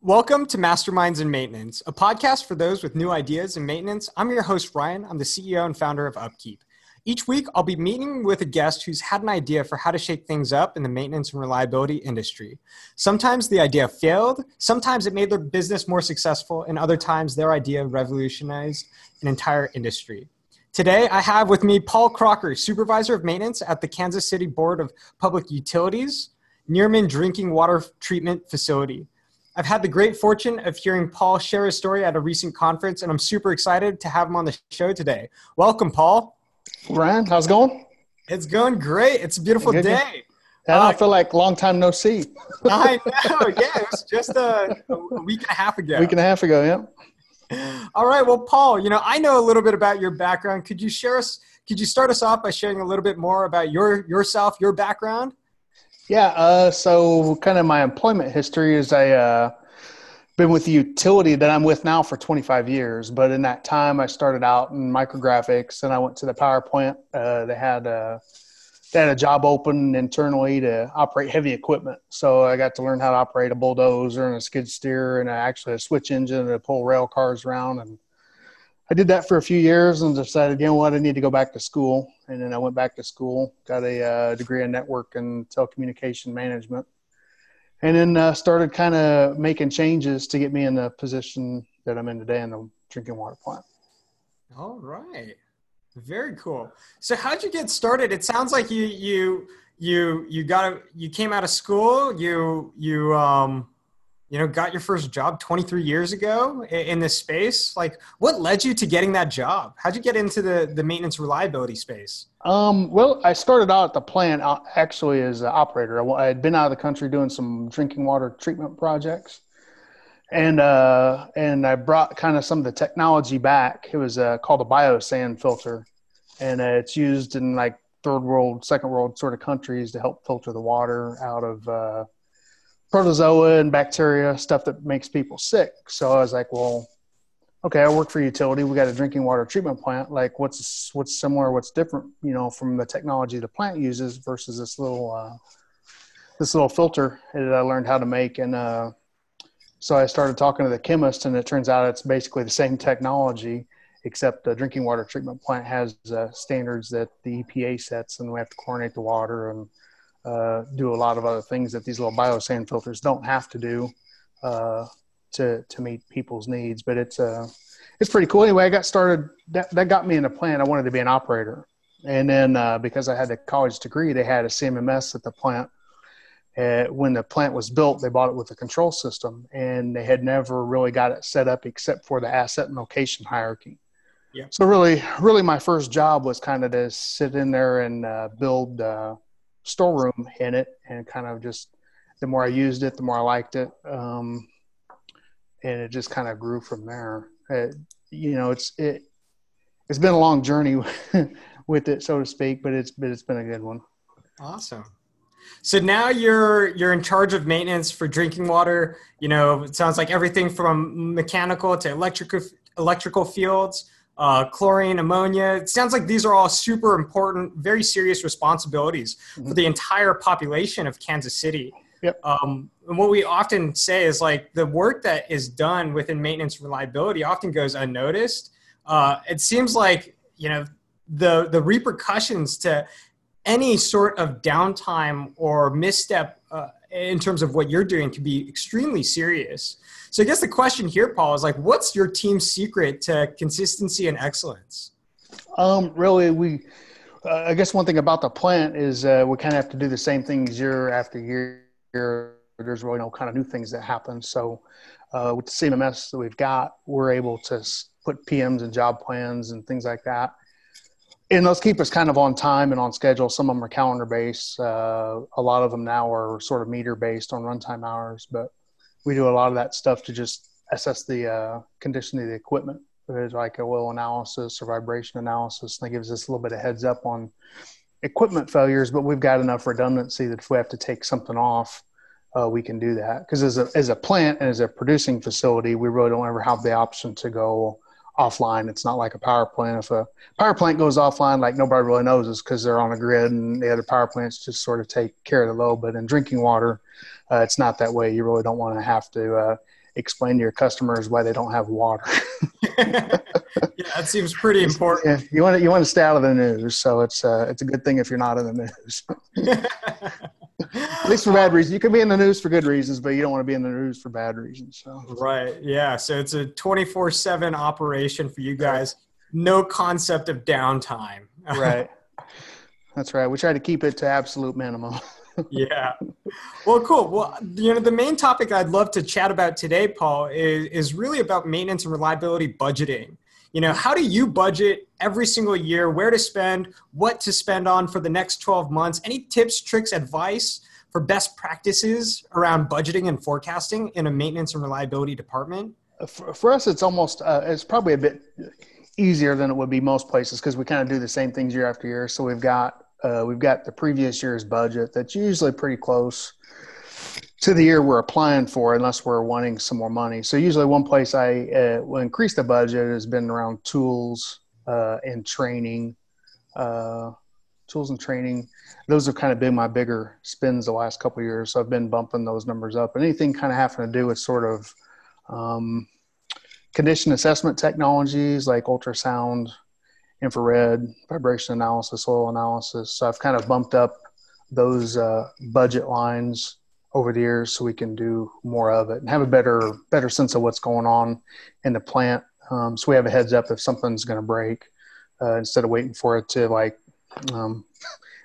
Welcome to Masterminds in Maintenance, a podcast for those with new ideas in maintenance. I'm your host, Ryan. I'm the CEO and founder of Upkeep. Each week, I'll be meeting with a guest who's had an idea for how to shake things up in the maintenance and reliability industry. Sometimes the idea failed, sometimes it made their business more successful, and other times their idea revolutionized an entire industry. Today, I have with me Paul Crocker, Supervisor of Maintenance at the Kansas City Board of Public Utilities, Nearman Drinking Water Treatment Facility. I've had the great fortune of hearing Paul share his story at a recent conference, and I'm super excited to have him on the show today. Welcome, Paul. Ryan, how's it going? It's going great. It's a beautiful Good, day. Yeah, Uh, I feel like long time no see. I know. Yeah, it was just a, a week and a half ago. Week and a half ago, yeah. All right. Well, Paul, you know, I know a little bit about your background. Could you share us? Could you start us off by sharing a little bit more about your yourself, your background? Yeah. Uh, so, kind of my employment history is I uh, been with the utility that I'm with now for 25 years. But in that time, I started out in micrographics, and I went to the power plant. Uh, they had a they had a job open internally to operate heavy equipment. So I got to learn how to operate a bulldozer and a skid steer and actually a switch engine to pull rail cars around. And I did that for a few years and decided, you know what, I need to go back to school. And then I went back to school, got a uh, degree in network and telecommunication management, and then uh, started kind of making changes to get me in the position that I'm in today in the drinking water plant. All right. Very cool. So how'd you get started? It sounds like you you you you got you came out of school, you you um you know got your first job 23 years ago in, this space. Like what led you to getting that job? How'd you get into the the maintenance reliability space? Um, well, I started out at the plant uh, actually as an operator. I, I had been out of the country doing some drinking water treatment projects, and uh, and I brought kind of some of the technology back. It was uh, called a biosand filter, and uh, it's used in like third world, second world sort of countries to help filter the water out of uh, protozoa and bacteria, stuff that makes people sick. So I was like, well, okay, I work for utility. We got a drinking water treatment plant. Like, what's what's similar? What's different? You know, from the technology the plant uses versus this little uh, this little filter that I learned how to make. And uh, so I started talking to the chemist, and it turns out it's basically the same technology, except the drinking water treatment plant has uh, standards that the EPA sets, and we have to chlorinate the water and uh, do a lot of other things that these little biosand filters don't have to do uh, to to meet people's needs. But it's uh, it's pretty cool. Anyway, I got started. That that got me in the plant. I wanted to be an operator, and then uh, because I had a college degree, they had a CMMS at the plant. Uh, when the plant was built, they bought it with a control system, and they had never really got it set up except for the asset and location hierarchy. Yeah. So really, really, my first job was kind of to sit in there and uh, build uh, storeroom in it, and kind of just the more I used it, the more I liked it, um, and it just kind of grew from there. Uh, you know, it's it it's been a long journey with it, so to speak, but it's but it's been a good one. Awesome. So now you're you're in charge of maintenance for drinking water. You know, it sounds like everything from mechanical to electrical electrical fields, uh, chlorine, ammonia. It sounds like these are all super important, very serious responsibilities for the entire population of Kansas City. Yep. Um, and what we often say is like the work that is done within maintenance reliability often goes unnoticed. Uh, it seems like you know the the repercussions to any sort of downtime or misstep uh, in terms of what you're doing can be extremely serious. So I guess the question here, Paul, is like, what's your team's secret to consistency and excellence? Um, really, we. Uh, I guess one thing about the plant is uh, we kind of have to do the same things year after year. There's really no kind of new things that happen. So, uh, with the CMMS that we've got, we're able to put PMs and job plans and things like that. And those keep us kind of on time and on schedule. Some of them are calendar based. Uh, a lot of them now are sort of meter based on runtime hours, but we do a lot of that stuff to just assess the uh, condition of the equipment. There's like oil analysis or vibration analysis, and that gives us a little bit of heads up on equipment failures. But we've got enough redundancy that if we have to take something off, uh, we can do that. Because as a as a plant and as a producing facility, we really don't ever have the option to go offline. It's not like a power plant. If a power plant goes offline, like nobody really knows is because they're on a grid and the other power plants just sort of take care of the load. But in drinking water, uh, it's not that way. You really don't want to have to uh, explain to your customers why they don't have water. yeah, that seems pretty important. Yeah, you want to you want to stay out of the news, so it's uh, it's a good thing if you're not in the news. At least for bad reasons. You can be in the news for good reasons, but you don't want to be in the news for bad reasons. So. Right. Yeah. So it's a 24 7 operation for you guys. No concept of downtime. right. That's right. We try to keep it to absolute minimum. yeah. Well, cool. Well, you know, the main topic I'd love to chat about today, Paul, is, is really about maintenance and reliability budgeting. You know, how do you budget every single year, where to spend, what to spend on for the next 12 months? Any tips, tricks, advice for best practices around budgeting and forecasting in a maintenance and reliability department? For, for us, it's almost, uh, it's probably a bit easier than it would be most places because we kind of do the same things year after year. So we've got, uh, we've got the previous year's budget that's usually pretty close to the year we're applying for unless we're wanting some more money. So usually one place I uh, will increase the budget has been around tools uh, and training. Uh, tools and training. Those have kind of been my bigger spins the last couple years. So I've been bumping those numbers up. And anything kind of having to do with sort of um, condition assessment technologies like ultrasound, infrared, vibration analysis, oil analysis. So I've kind of bumped up those uh, budget lines over the years so we can do more of it and have a better better sense of what's going on in the plant um, so we have a heads up if something's going to break uh, instead of waiting for it to like um,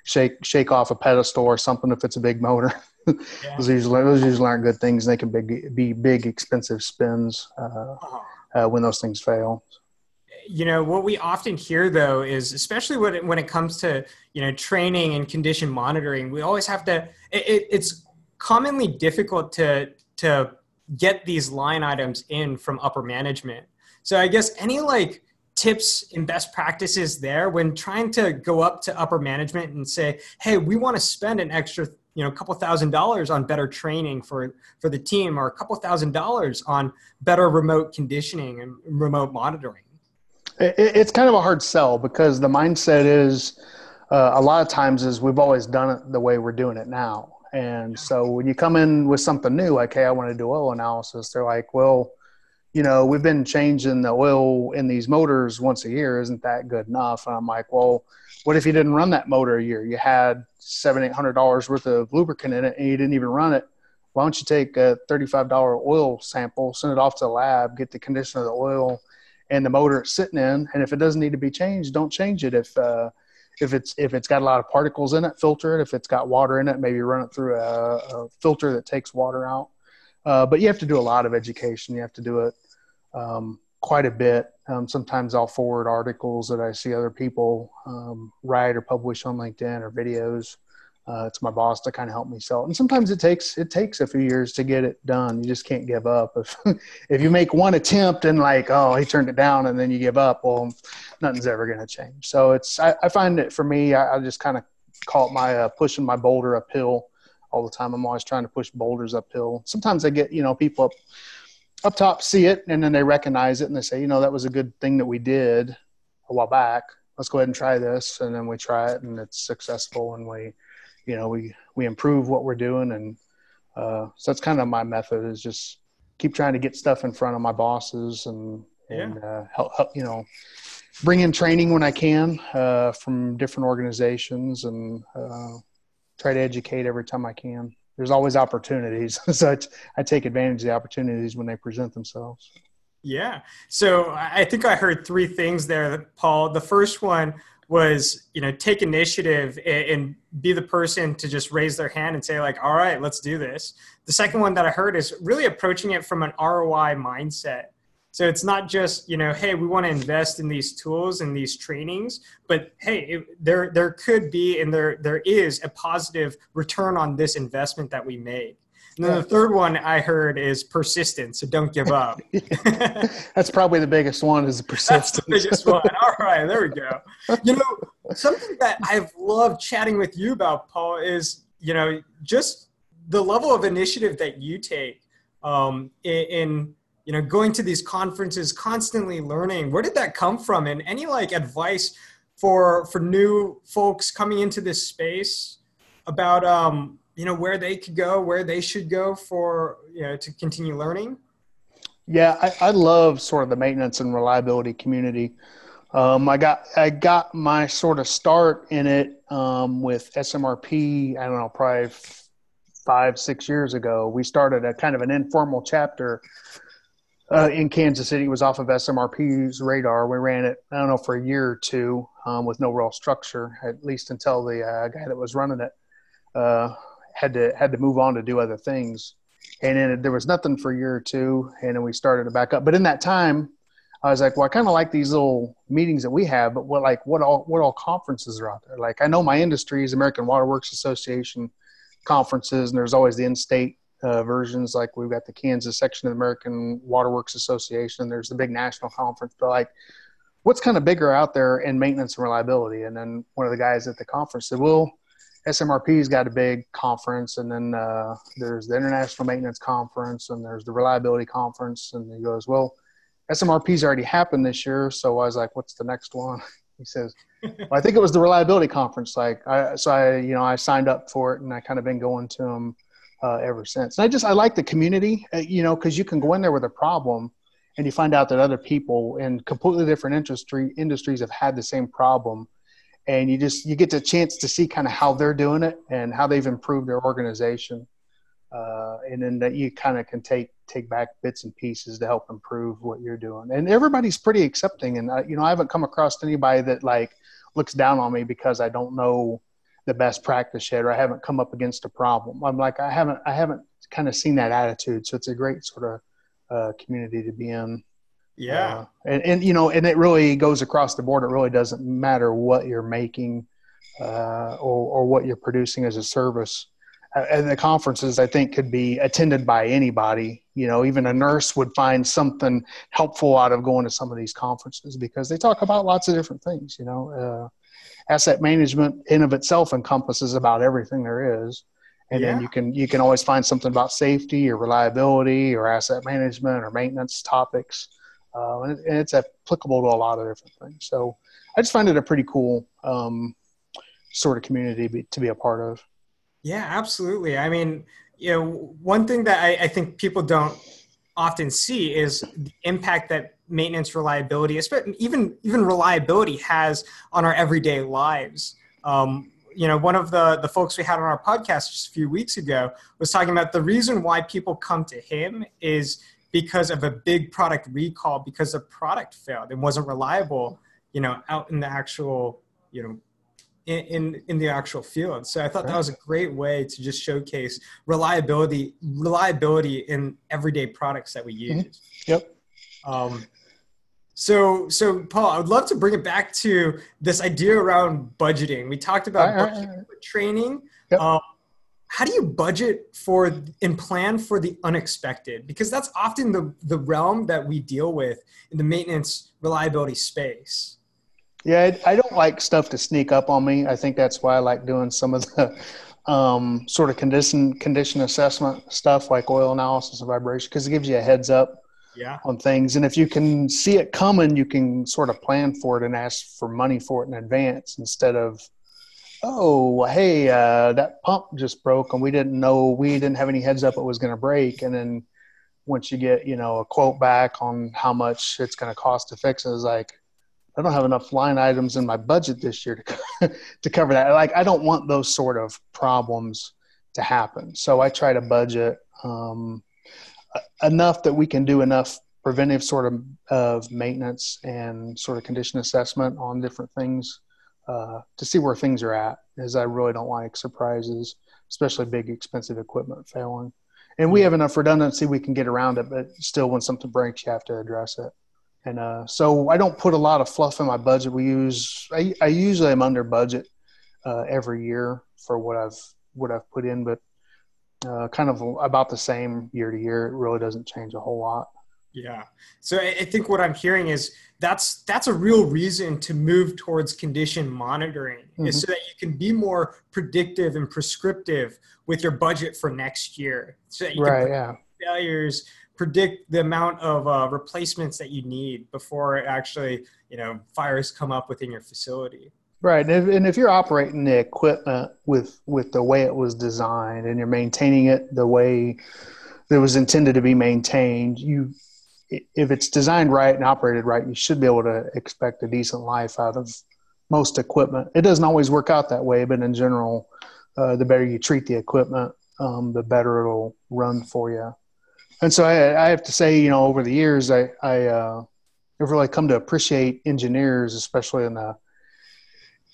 shake shake off a pedestal or something if it's a big motor yeah. those usually those usually aren't good things they can big, be big expensive spins uh, uh-huh. uh, when those things fail you know what we often hear though is especially when it, when it comes to you know training and condition monitoring we always have to it, it's commonly difficult to to get these line items in from upper management. So I guess any like tips and best practices there when trying to go up to upper management and say, "Hey, we want to spend an extra, you know, a couple thousand dollars on better training for for the team or a couple thousand dollars on better remote conditioning and remote monitoring." It's kind of a hard sell because the mindset is uh, a lot of times is we've always done it the way we're doing it now and so when you come in with something new, like, hey, I want to do oil analysis, they're like, well, you know, we've been changing the oil in these motors once a year. Isn't that good enough? And I'm like, well, what if you didn't run that motor a year? You had seven, eight hundred dollars worth of lubricant in it, and you didn't even run it. Why don't you take a thirty-five dollar oil sample, send it off to the lab, get the condition of the oil and the motor it's sitting in, and if it doesn't need to be changed, don't change it. If uh, if it's if it's got a lot of particles in it, filter it. If it's got water in it, maybe run it through a, a filter that takes water out. Uh, but you have to do a lot of education. You have to do it um, quite a bit. Um, sometimes I'll forward articles that I see other people um, write or publish on LinkedIn or videos uh, to my boss to kind of help me sell it. And sometimes it takes it takes a few years to get it done. You just can't give up. If if you make one attempt and like oh he turned it down and then you give up, well nothing's ever going to change. So it's I, I, find it for me I, I just kind of call it my uh, pushing my boulder uphill all the time. I'm always trying to push boulders uphill. Sometimes I get you know people up up top see it and then they recognize it and they say you know that was a good thing that we did a while back. Let's go ahead and try this, and then we try it and it's successful and we you know we we improve what we're doing and uh, so that's kind of my method is just keep trying to get stuff in front of my bosses and and yeah. uh, help, help, you know bring in training when I can uh, from different organizations and uh, try to educate every time I can. There's always opportunities, so I, I take advantage of the opportunities when they present themselves. Yeah. So I think I heard three things there, Paul. The first one was you know take initiative and be the person to just raise their hand and say like all right let's do this. The second one that i heard is really approaching it from an roi mindset. So it's not just you know hey we want to invest in these tools and these trainings but hey it, there there could be and there there is a positive return on this investment that we made and then the third one I heard is persistence. So don't give up. That's probably the biggest one is persistence. That's the biggest one. All right, there we go. You know, something that I've loved chatting with you about, Paul, is you know just the level of initiative that you take um, in, in you know going to these conferences constantly learning where did that come from and any like advice for for new folks coming into this space about um you know where they could go where they should go for you know to continue learning yeah i, I love sort of the maintenance and reliability community um, I got I got my sort of start in it um, with SMRP. I don't know, probably five six years ago. We started a kind of an informal chapter uh, in Kansas City. It was off of SMRP's radar. We ran it I don't know for a year or two um, with no real structure, at least until the uh, guy that was running it uh, had to had to move on to do other things. And then there was nothing for a year or two, and then we started to back up. But in that time, I was like, well, I kind of like these little meetings that we have, but what like what all what all conferences are out there? Like I know my industry is American Waterworks Association conferences, and there's always the in-state uh, versions. Like we've got the Kansas section of the American Waterworks Association. There's the big national conference, but like what's kind of bigger out there in maintenance and reliability? And then one of the guys at the conference said, well. SMRP's got a big conference, and then uh, there's the International Maintenance Conference, and there's the Reliability Conference. And he goes, "Well, SMRP's already happened this year. So I was like, what's the next one? He says, well, I think it was the reliability conference. Like, I, so I, you know, I signed up for it and I kind of been going to them uh, ever since. And I just, I like the community, uh, you know, cause you can go in there with a problem and you find out that other people in completely different industry industries have had the same problem. And you just, you get the chance to see kind of how they're doing it and how they've improved their organization uh, and then that you kind of can take take back bits and pieces to help improve what you're doing. And everybody's pretty accepting. And you know, I haven't come across anybody that like looks down on me because I don't know the best practice yet, or I haven't come up against a problem. I'm like, I haven't, I haven't kind of seen that attitude. So it's a great sort of uh, community to be in. Yeah. Uh, and, and, you know, and it really goes across the board. It really doesn't matter what you're making uh, or, or what you're producing as a service and the conferences I think could be attended by anybody. You know, even a nurse would find something helpful out of going to some of these conferences because they talk about lots of different things. You know, uh, asset management in of itself encompasses about everything there is, and yeah. then you can you can always find something about safety or reliability or asset management or maintenance topics, uh, and, it, and, it's applicable to a lot of different things. So I just find it a pretty cool um, sort of community be, to be a part of. Yeah, absolutely. I mean, you know, one thing that I, I think people don't often see is the impact that maintenance reliability, even even reliability, has on our everyday lives. Um, you know, one of the the folks we had on our podcast just a few weeks ago was talking about the reason why people come to him is because of a big product recall because the product failed and wasn't reliable. You know, out in the actual you know in, in, the actual field. So I thought that was a great way to just showcase reliability reliability in everyday products that we mm-hmm. use. Mm-hmm. Yep. Um, so so Paul, I would love to bring it back to this idea around budgeting. We talked about right, budgeting right, right. training. Yep. Um, how do you budget for and plan for the unexpected? Because that's often the, the realm that we deal with in the maintenance reliability space. Yeah, I don't like stuff to sneak up on me. I think that's why I like doing some of the um, sort of condition condition assessment stuff like oil analysis and vibration because it gives you a heads up yeah. on things. And if you can see it coming, you can sort of plan for it and ask for money for it in advance instead of, oh, hey, uh, that pump just broke and we didn't know, we didn't have any heads up it was going to break. And then once you get, you know, a quote back on how much it's going to cost to fix it, it's like, I don't have enough line items in my budget this year to to cover that. Like I don't want those sort of problems to happen. So I try to budget um, enough that we can do enough preventive sort of of maintenance and sort of condition assessment on different things uh, to see where things are at. As I really don't like surprises, especially big expensive equipment failing. And we have enough redundancy we can get around it, but still, when something breaks, you have to address it. And uh, so I don't put a lot of fluff in my budget. We use I, I usually am under budget uh, every year for what I've what I've put in, but uh, kind of about the same year to year. It really doesn't change a whole lot. Yeah. So I think what I'm hearing is that's that's a real reason to move towards condition monitoring mm-hmm. is so that you can be more predictive and prescriptive with your budget for next year. So right. yeah. Failures predict the amount of uh, replacements that you need before it actually you know fires come up within your facility. Right, and if, and if, you're operating the equipment with with the way it was designed, and you're maintaining it the way that was intended to be maintained, you if it's designed right and operated right, you should be able to expect a decent life out of most equipment. It doesn't always work out that way, but in general, uh, the better you treat the equipment, um, the better it'll run for you. And so I, I, have to say, you know, over the years, I, I uh, have really come to appreciate engineers, especially in the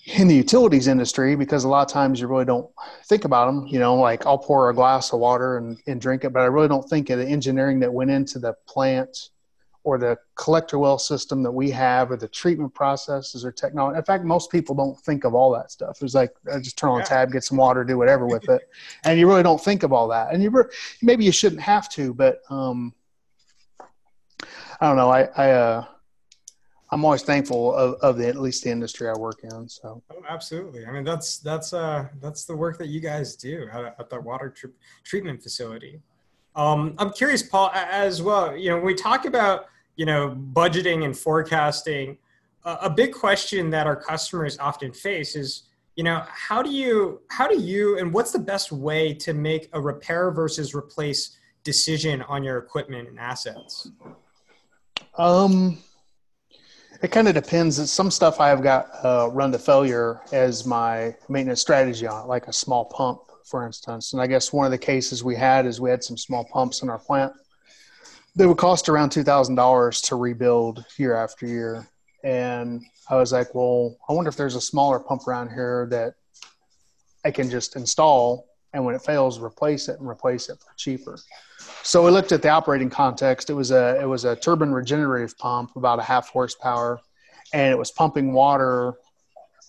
in the utilities industry, because a lot of times you really don't think about them. You know, like I'll pour a glass of water and, and drink it, but I really don't think of the engineering that went into the plant or the collector well system that we have or the treatment processes or technology. In fact, most people don't think of all that stuff. It's like I just turn on a tab, get some water, do whatever with it, and you really don't think of all that. And you maybe you shouldn't have to, but um, I don't know. I, I uh, I'm always thankful of, of the at least the industry I work in. So oh, absolutely. I mean that's that's uh that's the work that you guys do at, at the water tr- treatment facility. Um, I'm curious, Paul, as well. You know, when we talk about you know budgeting and forecasting, uh, a big question that our customers often face is, you know, how do you how do you and what's the best way to make a repair versus replace decision on your equipment and assets? Um, it kind of depends. Some stuff I have got uh, run to failure as my maintenance strategy on like a small pump for instance. And I guess one of the cases we had is we had some small pumps in our plant that would cost around $2,000 to rebuild year after year. And I was like, well, I wonder if there's a smaller pump around here that I can just install and when it fails, replace it and replace it for cheaper. So we looked at the operating context. It was a it was a turbine regenerative pump, about a half horsepower, and it was pumping water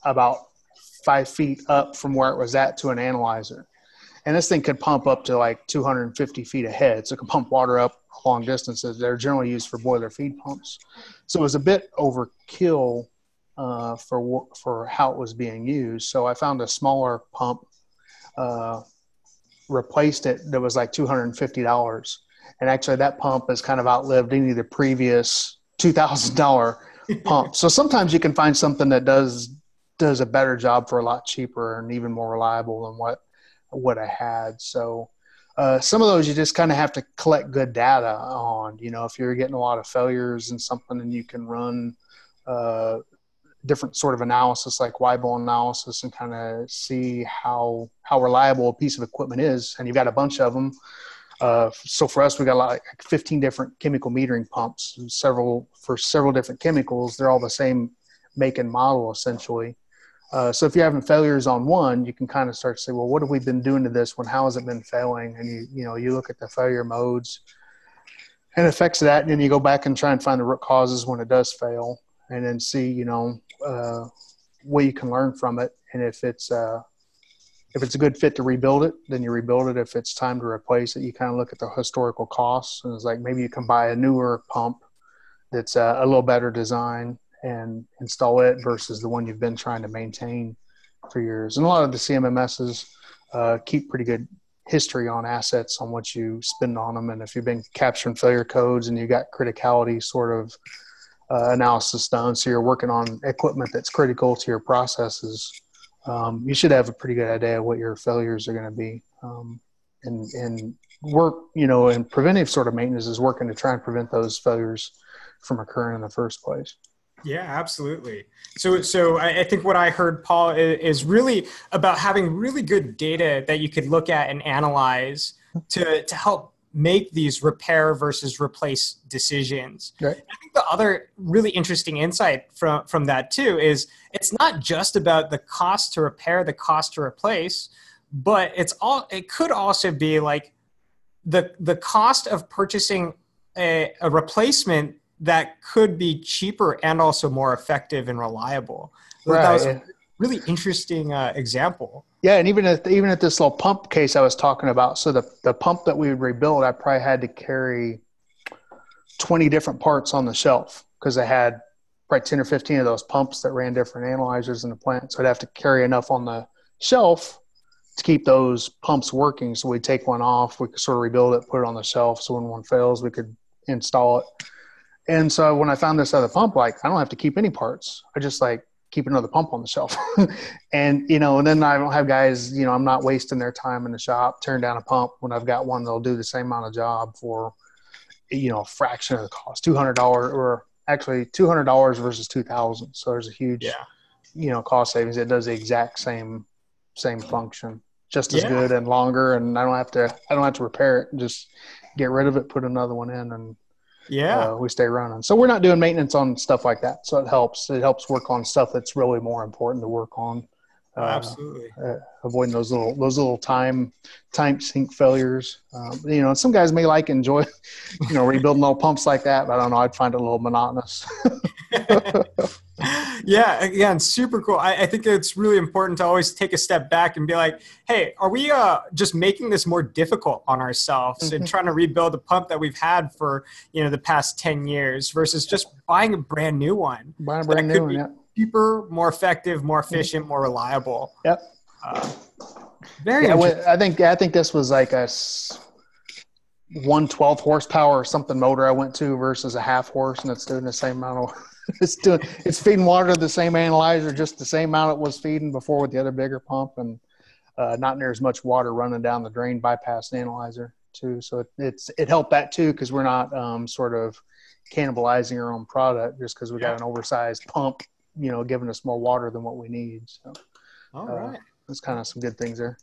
about five feet up from where it was at to an analyzer. And this thing could pump up to like 250 feet ahead so it could pump water up long distances. They're generally used for boiler feed pumps. So it was a bit overkill uh, for for how it was being used. So i found a smaller pump uh, replaced it that was like $250 and actually that pump has kind of outlived any of the previous $2000 pump so sometimes you can find something that does does a better job for a lot cheaper and even more reliable than what what I had. So uh, some of those you just kind of have to collect good data on. You know, if you're getting a lot of failures and something, and you can run uh, different sort of analysis like Weibull analysis and kind of see how how reliable a piece of equipment is. And you've got a bunch of them. Uh, so for us, we got like 15 different chemical metering pumps, several for several different chemicals. They're all the same make and model essentially. Uh, so if you're having failures on one, you can kind of start to say, well, what have we been doing to this one? How has it been failing? And you, you know, you look at the failure modes and effects of that, and then you go back and try and find the root causes when it does fail, and then see, you know, uh, what you can learn from it. And if it's uh, if it's a good fit to rebuild it, then you rebuild it. If it's time to replace it, you kind of look at the historical costs, and it's like maybe you can buy a newer pump that's uh, a little better design and install it versus the one you've been trying to maintain for years. And a lot of the CMMSs uh, keep pretty good history on assets on what you spend on them. And if you've been capturing failure codes and you got criticality sort of uh, analysis done, so you're working on equipment that's critical to your processes, um, you should have a pretty good idea of what your failures are going to be. Um, and, and work, you know, and preventive sort of maintenance is working to try and prevent those failures from occurring in the first place. Yeah, absolutely. So, so I, think what I heard, Paul, is really about having really good data that you could look at and analyze to to help make these repair versus replace decisions. Right. I think the other really interesting insight from from that too is it's not just about the cost to repair, the cost to replace, but it's all it could also be like the the cost of purchasing a, a replacement that could be cheaper and also more effective and reliable. right. That was really interesting uh, example. Yeah, and even at even at this little pump case I was talking about, so the the pump that we would rebuild, I probably had to carry twenty different parts on the shelf because I had probably ten or fifteen of those pumps that ran different analyzers in the plant. So I'd have to carry enough on the shelf to keep those pumps working. So we'd take one off, we could sort of rebuild it, put it on the shelf. So when one fails, we could install it. And so when I found this other pump, like I don't have to keep any parts. I just like keep another pump on the shelf. and you know, and then I don't have guys, you know, I'm not wasting their time in the shop, turn down a pump when I've got one that'll do the same amount of job for you know, a fraction of the cost, two hundred dollars or actually two hundred dollars versus two thousand. So there's a huge Yeah. you know cost savings. It does the exact same same function, just as Yeah. good and longer, and I don't have to I don't have to repair it. Just get rid of it, put another one in, and Yeah. uh, we stay running. So we're not doing maintenance on stuff like that. So it helps. It helps work on stuff that's really more important to work on. Uh, Absolutely. uh, avoiding those little those little time time sink failures. Um, you know, some guys may like enjoy, you know, rebuilding little pumps like that. But I don't know. I'd find it a little monotonous. yeah, again, super cool. I, I think it's really important to always take a step back and be like, hey, are we uh, just making this more difficult on ourselves and Mhm. trying to rebuild a pump that we've had for, you know, the past 10 years versus just buying a brand new one? Buying a That brand could new one. Yeah. Cheaper, more effective, more efficient, more reliable. Yep. Uh, very Yeah, interesting. well, I think I think this was like a 112 horsepower or something motor I went to versus a half horse, and it's doing the same amount of. It's doing. It's feeding water to the same analyzer, just the same amount it was feeding before with the other bigger pump, and uh, not near as much water running down the drain bypass the analyzer too. So it, it's it helped that too because we're not um, sort of cannibalizing our own product just because we got an oversized pump, you know, giving us more water than what we need. So All uh, right. there's kind of some good things there.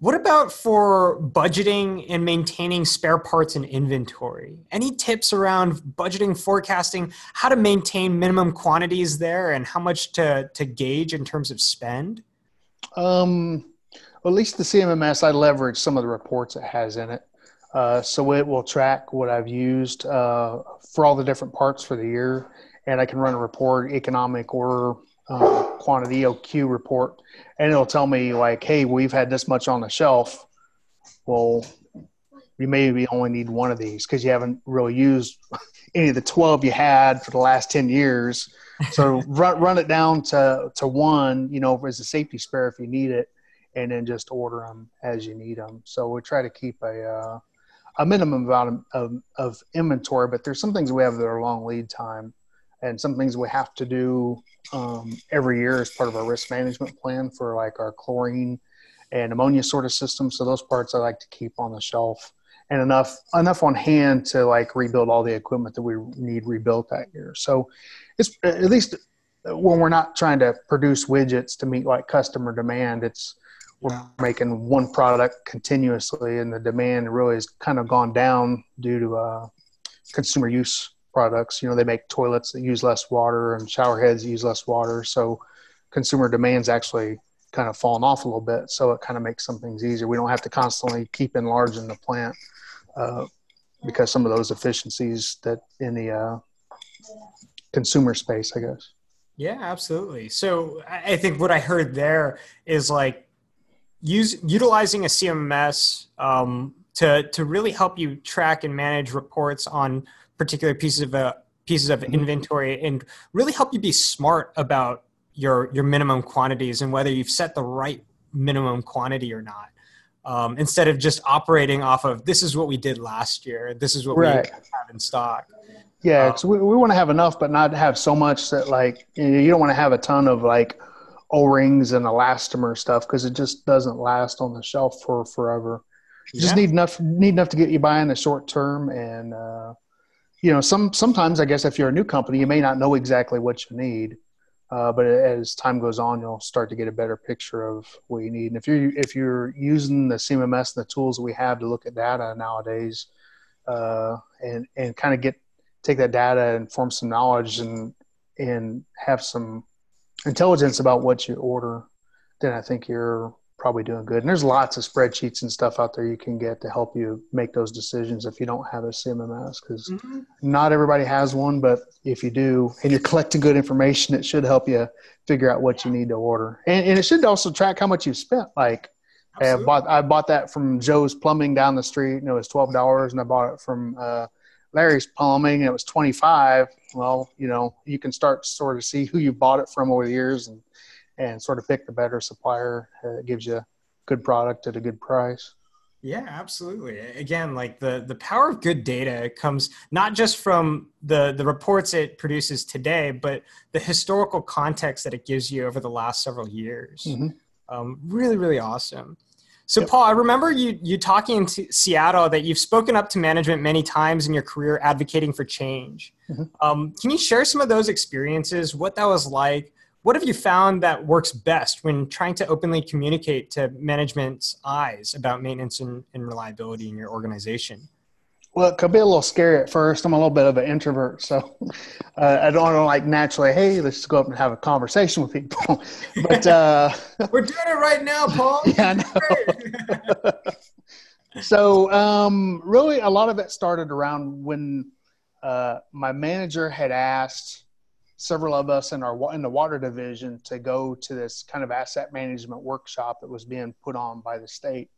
What about for budgeting and maintaining spare parts and inventory? Any tips around budgeting, forecasting, how to maintain minimum quantities there and how much to, to gauge in terms of spend? Um, well, at least the CMMS, I leverage some of the reports it has in it. Uh, so it will track what I've used uh, for all the different parts for the year, and I can run a report, economic or uh, quantity EOQ report, and it'll tell me like, hey, we've had this much on the shelf. Well, you maybe only need one of these because you haven't really used any of the 12 you had for the last 10 years. So run, run it down to, to one, you know, as a safety spare if you need it, and then just order them as you need them. So we try to keep a, uh, a minimum amount of, of, of inventory, but there's some things we have that are long lead time and some things we have to do um, every year as part of our risk management plan for like our chlorine and ammonia sort of system. So those parts I like to keep on the shelf and enough enough on hand to like rebuild all the equipment that we need rebuilt that year. So it's at least when we're not trying to produce widgets to meet like customer demand, it's we're making one product continuously and the demand really has kind of gone down due to uh, consumer use products. You know, they make toilets that use less water and shower heads use less water. So consumer demand's actually kind of fallen off a little bit. So it kind of makes some things easier. We don't have to constantly keep enlarging the plant uh, because some of those efficiencies that in the uh, consumer space, I guess. Yeah, absolutely. So I I think what I heard there is like use utilizing a CMS um, to to really help you track and manage reports on particular pieces of uh, pieces of inventory and really help you be smart about your your minimum quantities and whether you've set the right minimum quantity or not. Um, instead of just operating off of this is what we did last year, this is what Right. we have in stock. Yeah, Um, we, we want to have enough, but not have so much that like you, know, you don't want to have a ton of like O rings and elastomer stuff because it just doesn't last on the shelf for forever. You just need enough need enough to get you by in the short term, and uh, you know some sometimes I guess if you're a new company, you may not know exactly what you need, uh, but as time goes on, you'll start to get a better picture of what you need. And if you're if you're using the CMMS and the tools that we have to look at data nowadays, uh, and and kind of get take that data and form some knowledge and and have some intelligence about what you order, then I think you're probably doing good. And there's lots of spreadsheets and stuff out there you can get to help you make those decisions if you don't have a CMMS because not everybody has one, but if you do and you're collecting good information, it should help you figure out what you need to order. And, and it should also track how much you've spent. Like I bought I bought that from Joe's Plumbing down the street, and it was twelve dollars, and I bought it from uh, Larry's Plumbing, and it was twenty five. Well, you know, you can start to sort of see who you bought it from over the years, and and sort of pick the better supplier that gives you a good product at a good price. Yeah, absolutely. Again, like the the power of good data comes not just from the the reports it produces today, but the historical context that it gives you over the last several years. Mm-hmm. Um, really, really awesome. So, yep. Paul, I remember you you talking in Seattle that you've spoken up to management many times in your career, advocating for change. Mm-hmm. Um, can you share some of those experiences? What that was like? What have you found that works best when trying to openly communicate to management's eyes about maintenance and, and reliability in your organization? Well, it could be a little scary at first. I'm a little bit of an introvert, so uh, I don't, don't like naturally. Hey, let's go up and have a conversation with people. But uh, we're doing it right now, Paul. Yeah, I know. so, um, really, a lot of it started around when uh, my manager had asked several of us in our in the water division to go to this kind of asset management workshop that was being put on by the state.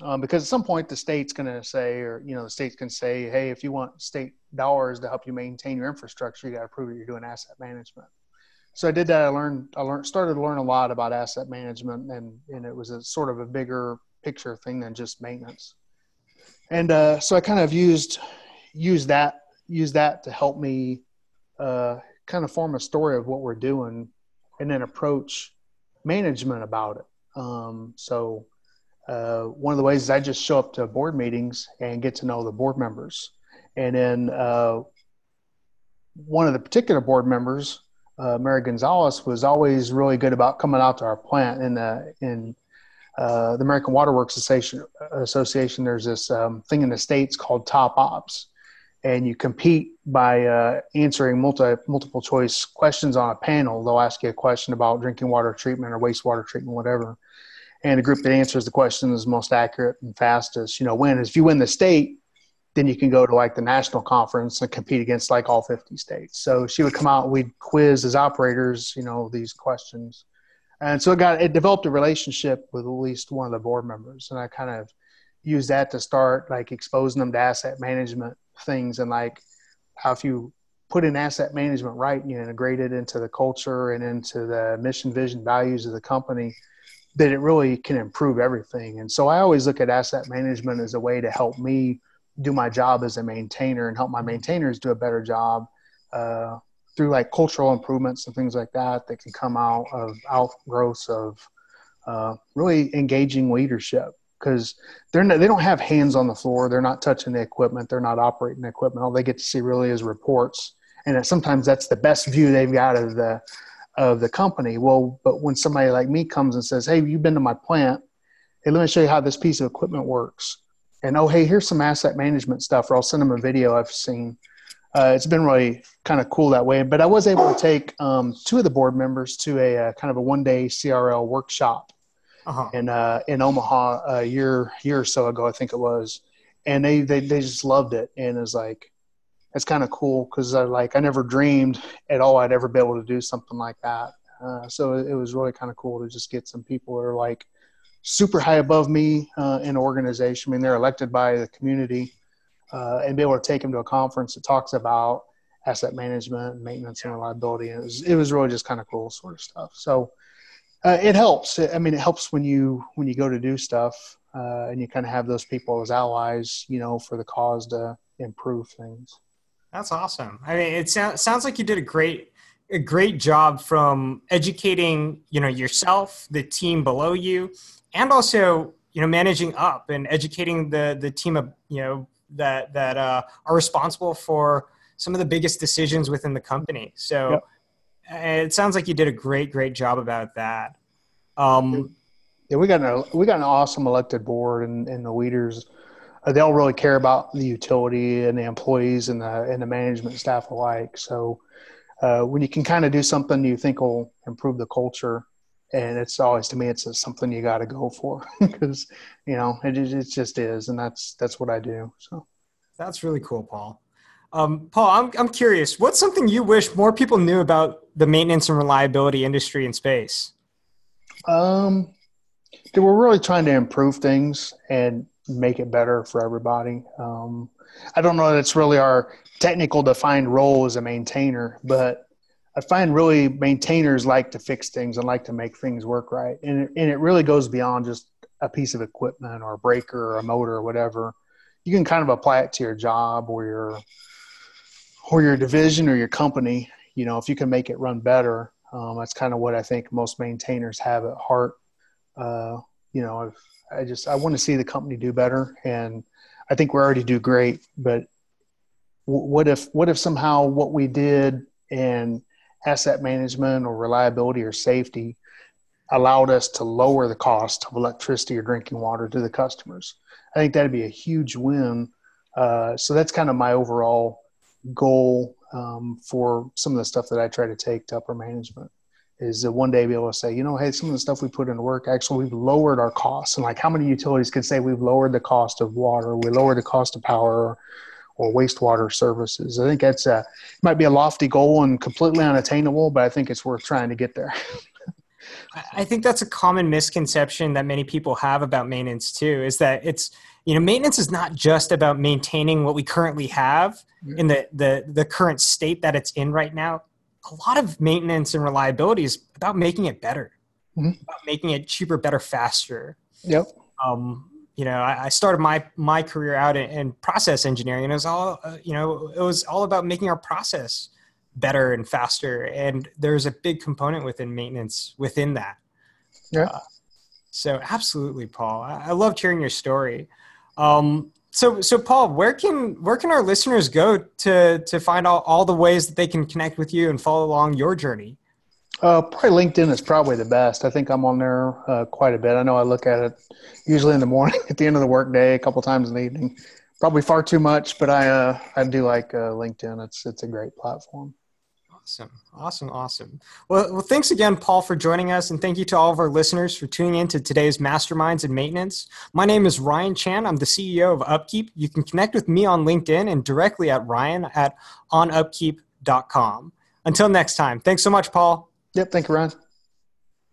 Um, because at some point the state's going to say, or you know, the state's can say, hey, if you want state dollars to help you maintain your infrastructure, you got to prove that you're doing asset management. So I did that. I learned, I learned, started to learn a lot about asset management, and and it was a sort of a bigger picture thing than just maintenance. And uh, so I kind of used used that used that to help me uh, kind of form a story of what we're doing and then approach management about it. Um, so uh, one of the ways is I just show up to board meetings and get to know the board members. And then uh, one of the particular board members, uh, Mary Gonzalez, was always really good about coming out to our plant in the in uh, the American Water Works Association. Association there's this um, thing in the states called Top Ops, and you compete by uh, answering multi, multiple choice questions on a panel. They'll ask you a question about drinking water treatment or wastewater treatment, whatever. And the group that answers the question is most accurate and fastest, you know, wins. If you win the state, then you can go to like the national conference and compete against like all 50 states. So she would come out, we'd quiz as operators, you know, these questions. And so it got, it developed a relationship with at least one of the board members. And I kind of used that to start like exposing them to asset management things and like how if you put in asset management right you integrate it into the culture and into the mission vision values of the company that it really can improve everything. And so i always look at asset management as a way to help me do my job as a maintainer and help my maintainers do a better job uh, through like cultural improvements and things like that that can come out of outgrowths of uh, really engaging leadership because they're not, they don't have hands on the floor. They're not touching the equipment. They're not operating the equipment. All they get to see really is reports, and sometimes that's the best view they've got of the of the company. Well, but when somebody like me comes and says, "Hey, you've been to my plant. Hey, let me show you how this piece of equipment works," and oh, hey, here's some asset management stuff, or I'll send them a video I've seen. Uh, it's been really kind of cool that way. But I was able to take um, two of the board members to a, uh, kind of a one day CRL workshop uh-huh. in uh, in Omaha a year year or so ago, I think it was, and they they, they just loved it, and it's like it's kind of cool because I like I never dreamed at all I'd ever be able to do something like that. Uh, so it, it, was really kind of cool to just get some people that are like super high above me uh, in organization. I mean, they're elected by the community, uh, and be able to take them to a conference that talks about asset management, maintenance, and reliability. And it was it was really just kind of cool sort of stuff. So uh, it helps. I mean, it helps when you when you go to do stuff uh, and you kind of have those people as allies, you know, for the cause to improve things. That's awesome. I mean, it so- sounds like you did a great a great job from educating, you know, yourself, the team below you, and also you know managing up and educating the the team of you know that that uh, are responsible for some of the biggest decisions within the company. So. Yep it sounds like you did a great, great job about that. Um, yeah, we got an we got an awesome elected board, and, and the leaders uh, they all really care about the utility and the employees and the and the management staff alike. So uh, when you can kind of do something you think will improve the culture, and it's always to me it's something you got to go for because you know it it just is, and that's that's what I do. So that's really cool, Paul. Um, Paul, I'm, I'm curious, what's something you wish more people knew about the maintenance and reliability industry in space? Um, we're really trying to improve things and make it better for everybody. Um, I don't know that it's really our technical defined role as a maintainer, but I find really maintainers like to fix things and like to make things work right, and it, and it really goes beyond just a piece of equipment or a breaker or a motor or whatever. You can kind of apply it to your job or your or your division or your company. You know, if you can make it run better, um, that's kind of what I think most maintainers have at heart. Uh, you know, I've, I just I want to see the company do better, and I think we already do great. But what if what if somehow what we did and asset management or reliability or safety allowed us to lower the cost of electricity or drinking water to the customers. I think that'd be a huge win. Uh, so that's kind of my overall goal um, for some of the stuff that I try to take to upper management is that one day be able to say, you know, hey, some of the stuff we put into work, actually we've lowered our costs. And like how many utilities could say we've lowered the cost of water, we lowered the cost of power, or wastewater services. I think that's a might be a lofty goal and completely unattainable, but I think it's worth trying to get there. I think that's a common misconception that many people have about maintenance too is that it's you know maintenance is not just about maintaining what we currently have in the the the current state that it's in right now. A lot of maintenance and reliability is about making it better, mm-hmm. about making it cheaper, better, faster. Yep. Um, you know, I, I started my my career out in, in process engineering, and it was all uh, you know, it was all about making our process better and faster. And there's a big component within maintenance within that. Yeah. Uh, so absolutely, Paul. I, I loved hearing your story. Um, so, so Paul, where can where can our listeners go to to find all, all the ways that they can connect with you and follow along your journey? Uh, probably LinkedIn is probably the best. I think I'm on there uh, quite a bit. I know I look at it usually in the morning, at the end of the workday, a couple times in the evening. Probably far too much, but I uh, I do like uh, LinkedIn. It's it's a great platform. Awesome, awesome, awesome. Well, well, thanks again, Paul, for joining us, and thank you to all of our listeners for tuning in to today's Masterminds in Maintenance. My name is Ryan Chan. I'm the CEO of Upkeep. You can connect with me on LinkedIn and directly at Ryan at onupkeep.com. Until next time, thanks so much, Paul. Yep. Thank you, Ryan.